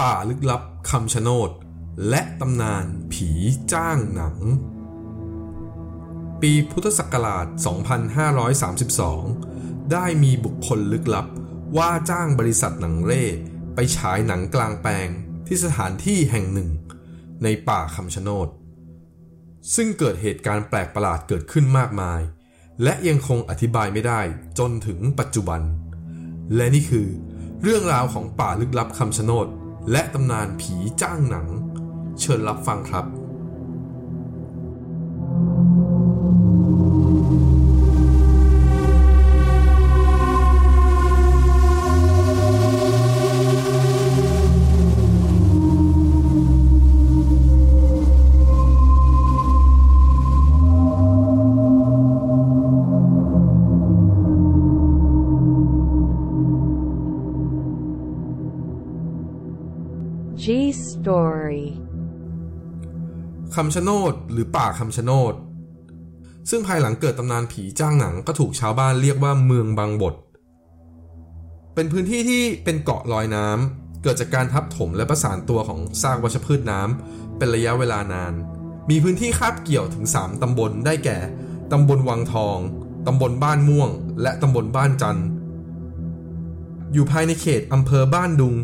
ป่าลึกลับคำชะโนด และตำนานผีจ้างหนัง ปีพุทธศักราช 2532 ได้มีบุคคลลึกลับว่าจ้างบริษัทหนังเร่ไปฉายหนังกลางแปลงที่สถานที่แห่งหนึ่ง ในป่าคำชะโนด ซึ่งเกิดเหตุการณ์แปลกประหลาดเกิดขึ้นมากมาย และยังคงอธิบายไม่ได้จนถึงปัจจุบัน และนี่คือเรื่องราวของป่าลึกลับคำชะโนด และตำนานผีจ้างหนัง เชิญรับฟังครับ Story คำชะโนดหรือป่าคำชะโนด ซึ่งภายหลังเกิดตำนานผีจ้างหนังก็ถูกชาวบ้านเรียกว่าเมืองบางบท เป็นพื้นที่ที่เป็นเกาะลอยน้ำเกิดจากการทับถมและประสานตัวของซากวัชพืชน้ำเป็นระยะเวลานาน มีพื้นที่คาบเกี่ยวถึง 3ตำบลได้แก่ตำบลวังทองตำบลบ้านม่วง และตำบลบ้านจันทร์อยู่ภายในเขตอำเภอบ้านดุง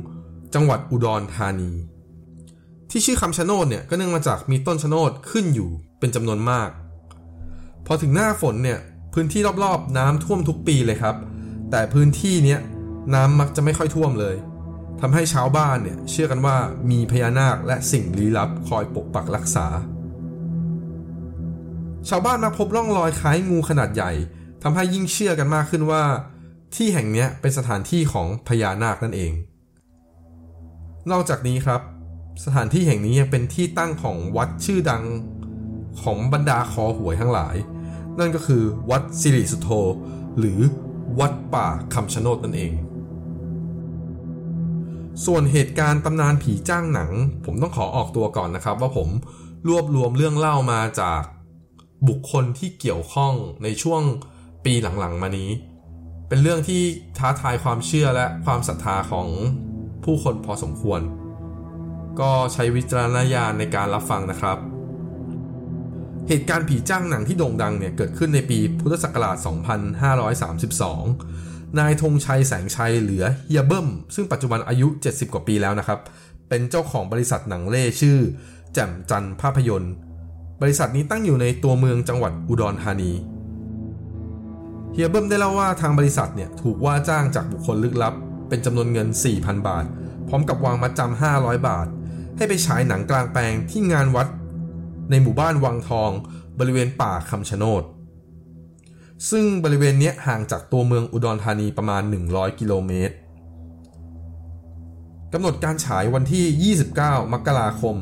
จังหวัดอุดรธานี ที่ชื่อคำชะโนดเนี่ยก็เนื่องมาจากมีต้นชะโนดขึ้นอยู่เป็นจำนวนมาก พอถึงหน้าฝนเนี่ยพื้นที่รอบๆ น้ำท่วมทุกปีเลยครับ แต่พื้นที่เนี้ยน้ำมักจะไม่ค่อยท่วมเลยทำให้ชาวบ้านเนี่ยเชื่อกันว่ามีพญานาคและสิ่งลี้ลับคอยปกปักรักษา ชาวบ้านมาพบร่องรอยคล้ายงูขนาดใหญ่ทำให้ยิ่งเชื่อกันมากขึ้นว่า ที่แห่งนี้เป็นสถานที่ของพญานาคนั่นเอง นอกจากนี้ครับ สถานที่แห่งนี้ยังเป็นที่ตั้งของวัดชื่อดังของบรรดาคอหวยทั้งหลาย นั่นก็คือวัดสิริสุโธหรือวัดป่าคำชะโนดนั่นเอง ส่วนเหตุการณ์ตำนานผีจ้างหนัง ผมต้องขอออกตัวก่อนนะครับ ว่าผมรวบรวมเรื่องเล่ามาจากบุคคลที่เกี่ยวข้องในช่วงปีหลังๆ มานี้ เป็นเรื่องที่ท้าทายความเชื่อและความศรัทธาของผู้คนพอสมควร ก็ใช้วิจารณญาณในการรับฟังนะครับ เหตุการณ์ผีจ้างหนังที่โด่งดังเนี่ยเกิดขึ้นในปีพุทธศักราช 2532 นายธงชัยแสงชัยเหลือเฮียเบิ้ม ซึ่งปัจจุบันอายุ 70 กว่าปีแล้วนะครับ เป็นเจ้าของบริษัทหนังเล่ชื่อ แจ่มจันภาพยนตร์ บริษัทนี้ตั้งอยู่ในตัวเมืองจังหวัดอุดรธานีเฮียเบิ้มได้เล่าว่าทางบริษัทเนี่ยถูกว่าจ้างจากบุคคลลึกลับ เป็นจำนวนเงิน 4,000 บาท พร้อมกับวางมาจำ500 บาท ให้ไปฉายหนังกลางแปลงที่งานวัด ในหมู่บ้านวังทอง บริเวณป่าคำชะโนด ซึ่งบริเวณนี้ห่างจากตัวเมืองอุดรธานีประมาณ 100 กิโลเมตรกำหนดการฉายวันที่ 29 มกราคม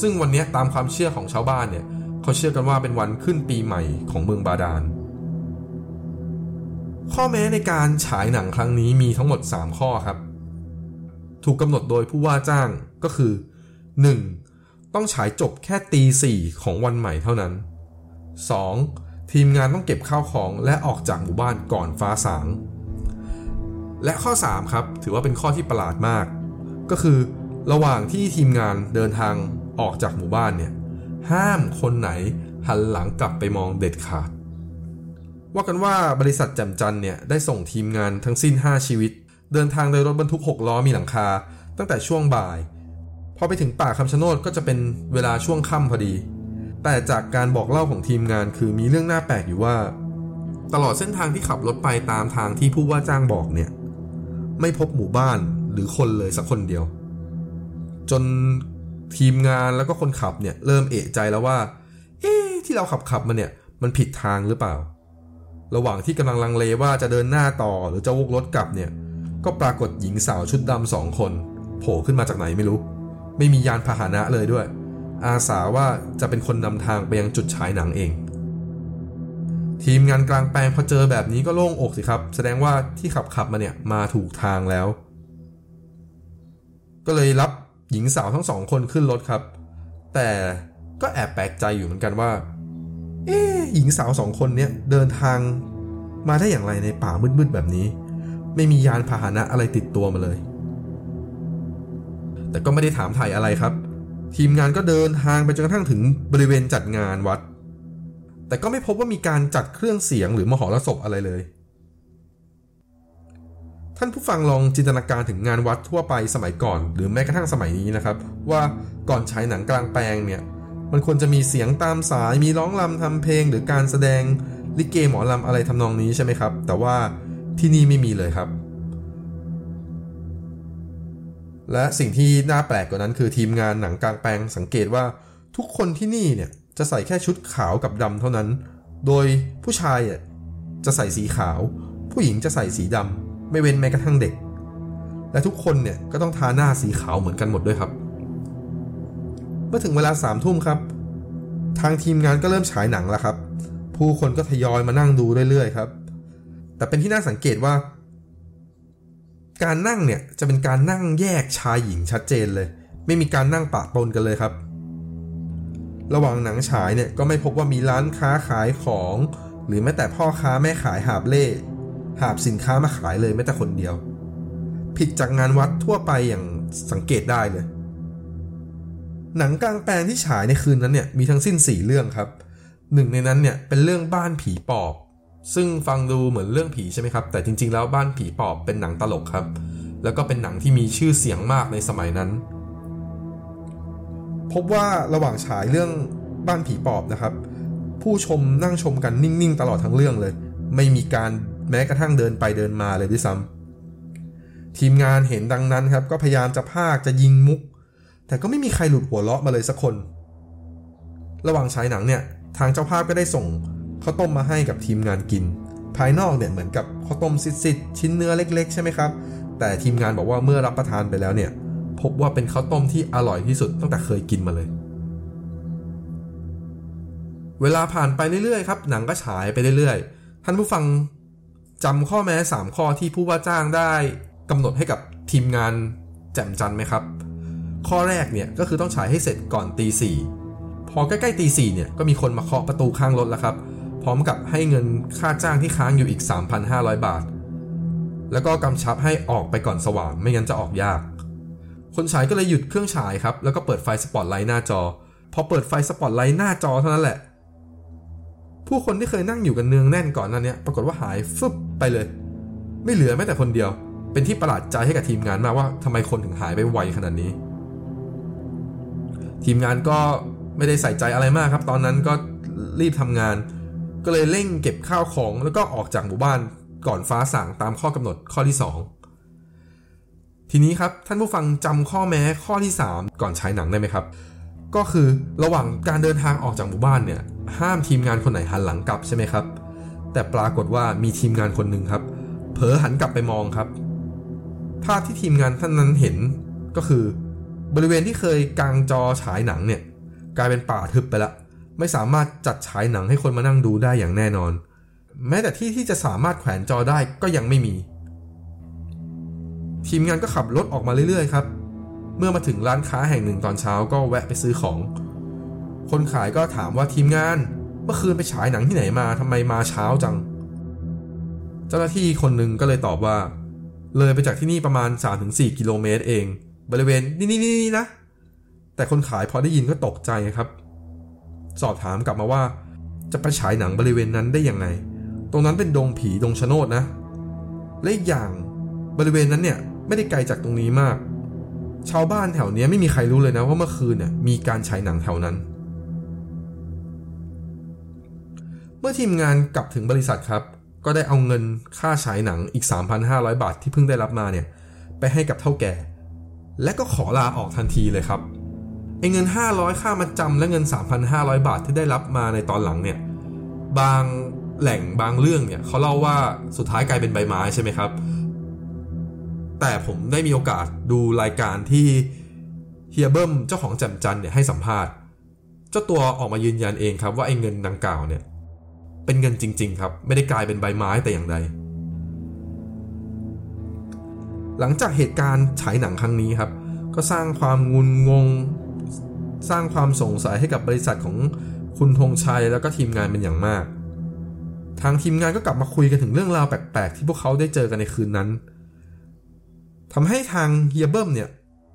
ซึ่งวันนี้ตามความเชื่อของชาวบ้านเนี่ยเขาเชื่อกันว่าเป็นวันขึ้นปีใหม่ของเมืองบาดาล ข้อแม้ในการฉายหนังครั้งนี้มีทั้งหมด 3 ข้อครับ ถูกกำหนดโดยผู้ว่าจ้าง ก็คือ 1. ต้องฉายจบแค่ตีสี่ของวันใหม่เท่านั้น 2. ทีมงานต้องเก็บข้าวของและออกจากหมู่บ้านก่อนฟ้าสาง และข้อ 3 ครับ ถือว่าเป็นข้อที่ประหลาดมาก ก็คือระหว่างที่ทีมงานเดินทางออกจากหมู่บ้านเนี่ย ห้ามคนไหนหันหลังกลับไปมองเด็ดขาด ว่ากันว่าบริษัทแจ่มจันเนี่ยได้ส่งทีมงานทั้งสิ้น 5 ชีวิต เดินทางโดยรถบรรทุก 6 ล้อมีหลังคา ตั้งแต่ช่วงบ่าย พอไปถึงป่าคำชะโนดก็จะเป็นเวลาช่วงค่ำพอดี แต่จากการบอกเล่าของทีมงานคือมีเรื่องน่าแปลกอยู่ว่า ตลอดเส้นทางที่ขับรถไปตามทางที่ผู้ว่าจ้างบอกเนี่ย ไม่พบหมู่บ้านหรือคนเลยสักคนเดียว จนทีมงานแล้วก็คนขับเนี่ยเริ่มเอะใจแล้วว่า เอ๊ที่เราขับขับมาเนี่ยมันผิดทางหรือเปล่า ระหว่างที่กำลังลังเลว่าจะเดินหน้าต่อหรือจะวกรถกลับเนี่ย ก็ปรากฏหญิงสาวชุดดำสองคน โผล่ขึ้นมาจากไหนไม่รู้ ไม่มียานพาหนะเลยด้วย อาสาว่าจะเป็นคนนำทางไปยังจุดฉายหนังเอง ทีมงานกลางแปลงพอเจอแบบนี้ก็โล่งอกสิครับ แสดงว่าที่ขับขับมาเนี่ยมาถูกทางแล้ว ก็เลยรับหญิงสาวทั้งสองคนขึ้นรถครับ แต่ก็แอบแปลกใจอยู่เหมือนกันว่า เอ๊หญิงสาวสองคนเนี้ยเดินทางมาได้อย่างไรในป่ามืดๆแบบนี้ ไม่มียานพาหนะอะไรติดตัวมาเลย แต่ก็ไม่ได้ถามถ่ายอะไรครับ ทีมงานก็เดินทางไปจนกระทั่งถึงบริเวณจัดงานวัด แต่ก็ไม่พบว่ามีการจัดเครื่องเสียงหรือมหรสพอะไรเลย ท่านผู้ฟังลองจินตนาการถึงงานวัดทั่วไปสมัยก่อน หรือแม้กระทั่งสมัยนี้นะครับ ว่าก่อนฉายหนังกลางแปลงเนี่ยมันควรจะมีเสียงตามสายมีร้องรำทำเพลง หรือการแสดงลิเกหมอลำอะไรทำนองนี้ใช่ไหมครับ แต่ว่าที่นี่ไม่มีเลยครับ และสิ่งที่น่าแปลกกว่านั้นคือทีมงานหนังกลางแปลงสังเกตว่าทุกคนที่นี่เนี่ยจะใส่แค่ชุดขาวกับดำเท่านั้น โดยผู้ชายจะใส่สีขาว ผู้หญิงจะใส่สีดำไม่เว้นแม้กระทั่งเด็ก และทุกคนเนี่ยก็ต้องทาหน้าสีขาวเหมือนกันหมดด้วยครับ เมื่อถึงเวลาสามทุ่มครับ ทางทีมงานก็เริ่มฉายหนังแล้วครับ ผู้คนก็ทยอยมานั่งดูเรื่อยๆครับ แต่เป็นที่น่าสังเกตว่า การนั่งเนี่ยจะเป็นการนั่งแยกชายหญิงชัดเจนเลย ไม่มีการนั่งปะปนกันเลยครับ ระหว่างหนังฉายเนี่ยก็ไม่พบว่ามีร้านค้าขายของ หรือแม้แต่พ่อค้าแม่ขายหาบเล่หาบสินค้ามาขายเลยแม้แต่คนเดียว ผิดจากงานวัดทั่วไปอย่างสังเกตได้เลย หนังกลางแปลงที่ฉายในคืนนั้นเนี่ยมีทั้งสิ้น 4 เรื่องครับหนึ่งในนั้นเนี่ยเป็นเรื่องบ้านผีปอบ ซึ่งฟังดูเหมือนเรื่องผีใช่ไหมครับ แต่จริง ๆ แล้วบ้านผีปอบเป็นหนังตลกครับ แล้วก็เป็นหนังที่มีชื่อเสียงมากในสมัยนั้น พบว่าระหว่างฉายเรื่องบ้านผีปอบนะครับ ผู้ชมนั่งชมกันนิ่งๆ ตลอดทั้งเรื่องเลย ไม่มีการแม้กระทั่งเดินไปเดินมาเลยด้วยซ้ำทีมงานเห็นดังนั้นครับ ก็พยายามจะพากจะยิงมุก แต่ก็ไม่มีใครหลุดหัวเราะมาเลยสักคน ระหว่างฉายหนังเนี่ยทางเจ้าภาพก็ได้ส่ง ข้าวต้มมาให้กับทีมงานกิน ภายนอกเนี่ยเหมือนกับข้าวต้มซิดๆชิ้นเนื้อเล็ก ๆ ใช่ไหมครับ แต่ทีมงานบอกว่าเมื่อรับประทานไปแล้วเนี่ย พบว่าเป็นข้าวต้มที่อร่อยที่สุดตั้งแต่เคยกินมาเลย เวลาผ่านไปเรื่อยๆครับหนังก็ฉายไปเรื่อยๆ ท่านผู้ฟังจำข้อแม้ 3 ข้อที่ผู้ว่าจ้างได้กำหนดให้กับทีมงานแจ่มจันไหมครับ ข้อแรกเนี่ยก็คือต้องฉายให้เสร็จก่อนตีสี่พอใกล้ๆตีสี่เนี่ยก็มีคนมาเคาะประตูข้างรถแล้วครับ พร้อมกับให้เงินค่าจ้างที่ค้างอยู่อีก 3,500 บาท แล้วก็กำชับให้ออกไปก่อนสว่างไม่งั้นจะออกยาก คนฉายก็เลยหยุดเครื่องฉายครับ แล้วก็เปิดไฟสปอตไลท์หน้าจอ พอเปิดไฟสปอตไลท์หน้าจอเท่านั้นแหละ ผู้คนที่เคยนั่งอยู่กันเนืองแน่นก่อนนั้นเนี่ย ปรากฏว่าหายฟึบไปเลย ไม่เหลือแม้แต่คนเดียว เป็นที่ประหลาดใจให้กับทีมงานมากว่าทำไมคนถึงหายไปไวขนาดนี้ ทีมงานก็ไม่ได้ใส่ใจอะไรมากครับ ตอนนั้นก็รีบทำงาน ก็เลยเร่งเก็บข้าวของแล้วก็ออกจากหมู่บ้านก่อนฟ้าสั่งตามข้อกำหนดข้อที่ 2 ทีนี้ครับท่านผู้ฟังจำข้อแม้ข้อที่ 3 ก่อนฉายหนังได้ไหมครับ ก็คือระหว่างการเดินทางออกจากหมู่บ้านเนี่ยห้ามทีมงานคนไหนหันหลังกลับใช่ไหมครับ แต่ปรากฏว่ามีทีมงานคนหนึ่งครับ เผลอหันกลับไปมองครับภาพที่ทีมงานท่านนั้นเห็นก็คือบริเวณที่เคยกางจอฉายหนังเนี่ยกลายเป็นป่าทึบไปละ ไม่สามารถจัดฉายหนังให้คนมานั่งดูได้อย่างแน่นอน แม้แต่ที่ที่จะสามารถแขวนจอได้ก็ยังไม่มี ทีมงานก็ขับรถออกมาเรื่อยๆครับ เมื่อมาถึงร้านค้าแห่งหนึ่งตอนเช้าก็แวะไปซื้อของ คนขายก็ถามว่าทีมงานเมื่อคืนไปฉายหนังที่ไหนมาทำไมมาเช้าจัง เจ้าหน้าที่คนหนึ่งก็เลยตอบว่า เลยไปจากที่นี่ประมาณ 3-4 กิโลเมตรเอง บริเวณนี่นี่นี่นะ แต่คนขายพอได้ยินก็ตกใจครับ สอบถามกลับมาว่า จะไปฉายหนังบริเวณนั้นได้ยังไง ตรงนั้นเป็นดงผีดงชะโนดนะ และอีกอย่างบริเวณนั้นเนี่ยไม่ได้ไกลจากตรงนี้มาก ชาวบ้านแถวนี้ไม่มีใครรู้เลยนะว่าเมื่อคืนเนี่ยมีการฉายหนังแถวนั้น เมื่อทีมงานกลับถึงบริษัทครับ ก็ได้เอาเงินค่าฉายหนังอีก 3,500 บาทที่เพิ่งได้รับมาเนี่ยไปให้กับเท่าแก่ และก็ขอลาออกทันทีเลยครับ ไอ้เงิน 500 ค่ามาจำและเงิน 3,500 บาทที่ได้รับมาในตอนหลังเนี่ยบางแหล่งบางเรื่องเนี่ยเขาเล่าว่าสุดท้ายกลายเป็นใบไม้ใช่ไหมครับ แต่ผมได้มีโอกาสดูรายการที่เฮียเบิ้มเจ้าของแจ่มจันเนี่ยให้สัมภาษณ์ เจ้าตัวออกมายืนยันเองครับว่าไอ้เงินดังกล่าวเนี่ยเป็นเงินจริง ๆ ครับ ไม่ได้กลายเป็นใบไม้แต่อย่างใด หลังจากเหตุการณ์ฉายหนังครั้งนี้ครับ ก็สร้างความงุนงง สร้างความสงสัยให้กับบริษัทของคุณธงชัยแล้วก็ทีมงานเป็นอย่างมาก ทางทีมงานก็กลับมาคุยกันถึงเรื่องราวแปลกๆ ที่พวกเขาได้เจอกันในคืนนั้นทำให้ทางเฮียเบิ้มเนี่ย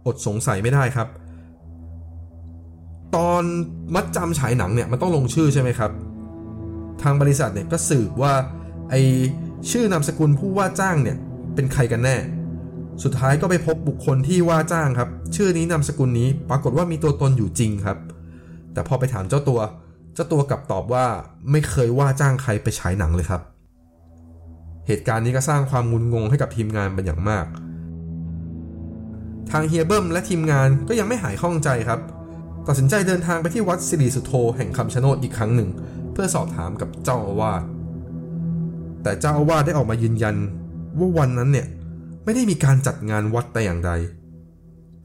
อดสงสัยไม่ได้ครับ ตอนมัดจำฉายหนังเนี่ยมันต้องลงชื่อใช่ไหมครับ ทางบริษัทเนี่ยก็สืบว่าไอชื่อนามสกุลผู้ว่าจ้างเนี่ยเป็นใครกันแน่ สุดท้ายก็ไปพบบุคคลที่ว่าจ้างครับ ชื่อนี้นามสกุลนี้ปรากฏว่ามีตัวตนอยู่จริงครับ แต่พอไปถามเจ้าตัว เจ้าตัวกลับตอบว่าไม่เคยว่าจ้างใครไปฉายหนังเลยครับ เหตุการณ์นี้ก็สร้างความงุนงงให้กับทีมงานเป็นอย่างมาก ทางเฮียเบิ้มและทีมงานก็ยังไม่หายข้องใจครับ ตัดสินใจเดินทางไปที่วัดสิริสุโธแห่งคำชะโนดอีกครั้งหนึ่ง เพื่อสอบถามกับเจ้าอาวาสแต่เจ้าอาวาสได้ออกมายืนยันว่าวันนั้นเนี่ย ไม่ได้มีการจัดงานวัดแต่อย่างใด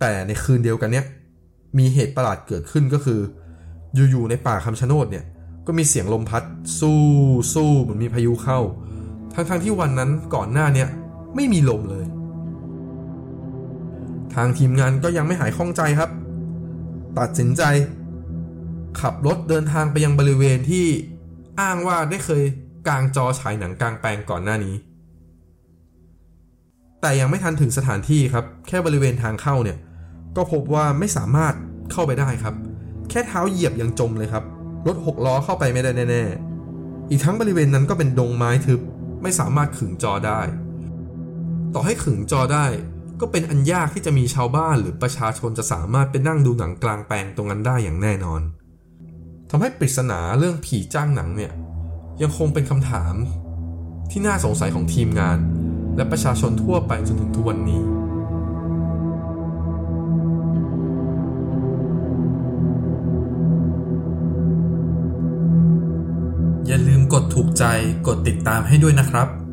แต่ในคืนเดียวกันเนี่ยมีเหตุประหลาดเกิดขึ้นก็คือ อยู่ๆในป่าคำชะโนดเนี่ยก็มีเสียงลมพัด สู้สู้เหมือนมีพายุเข้า ทั้งๆที่วันนั้นก่อนหน้าเนี่ยไม่มีลมเลย ทางทีมงานก็ยังไม่หายข้องใจครับ ตัดสินใจ ขับรถเดินทางไปยังบริเวณที่อ้างว่าได้เคยกางจอฉายหนังกลางแปลงก่อนหน้านี้ แต่ยังไม่ทันถึงสถานที่ครับ แค่บริเวณทางเข้าเนี่ย ก็พบว่าไม่สามารถเข้าไปได้ครับ แค่เท้าเหยียบยังจมเลยครับ รถหกล้อเข้าไปไม่ได้แน่ๆ อีกทั้งบริเวณนั้นก็เป็นดงไม้ทึบ ไม่สามารถขึงจอได้ ต่อให้ขึงจอได้ ก็เป็นอันยากที่จะมีชาวบ้านหรือประชาชนจะสามารถไปนั่งดูหนังกลางแปลงตรงนั้นได้อย่างแน่นอนทำให้ปริศนาเรื่องผีจ้างหนังเนี่ยยังคงเป็นคำถามที่น่าสงสัยของทีมงาน และประชาชนทั่วไปจนถึงทุกวันนี้ อย่าลืมกดถูกใจกดติดตามให้ด้วยนะครับ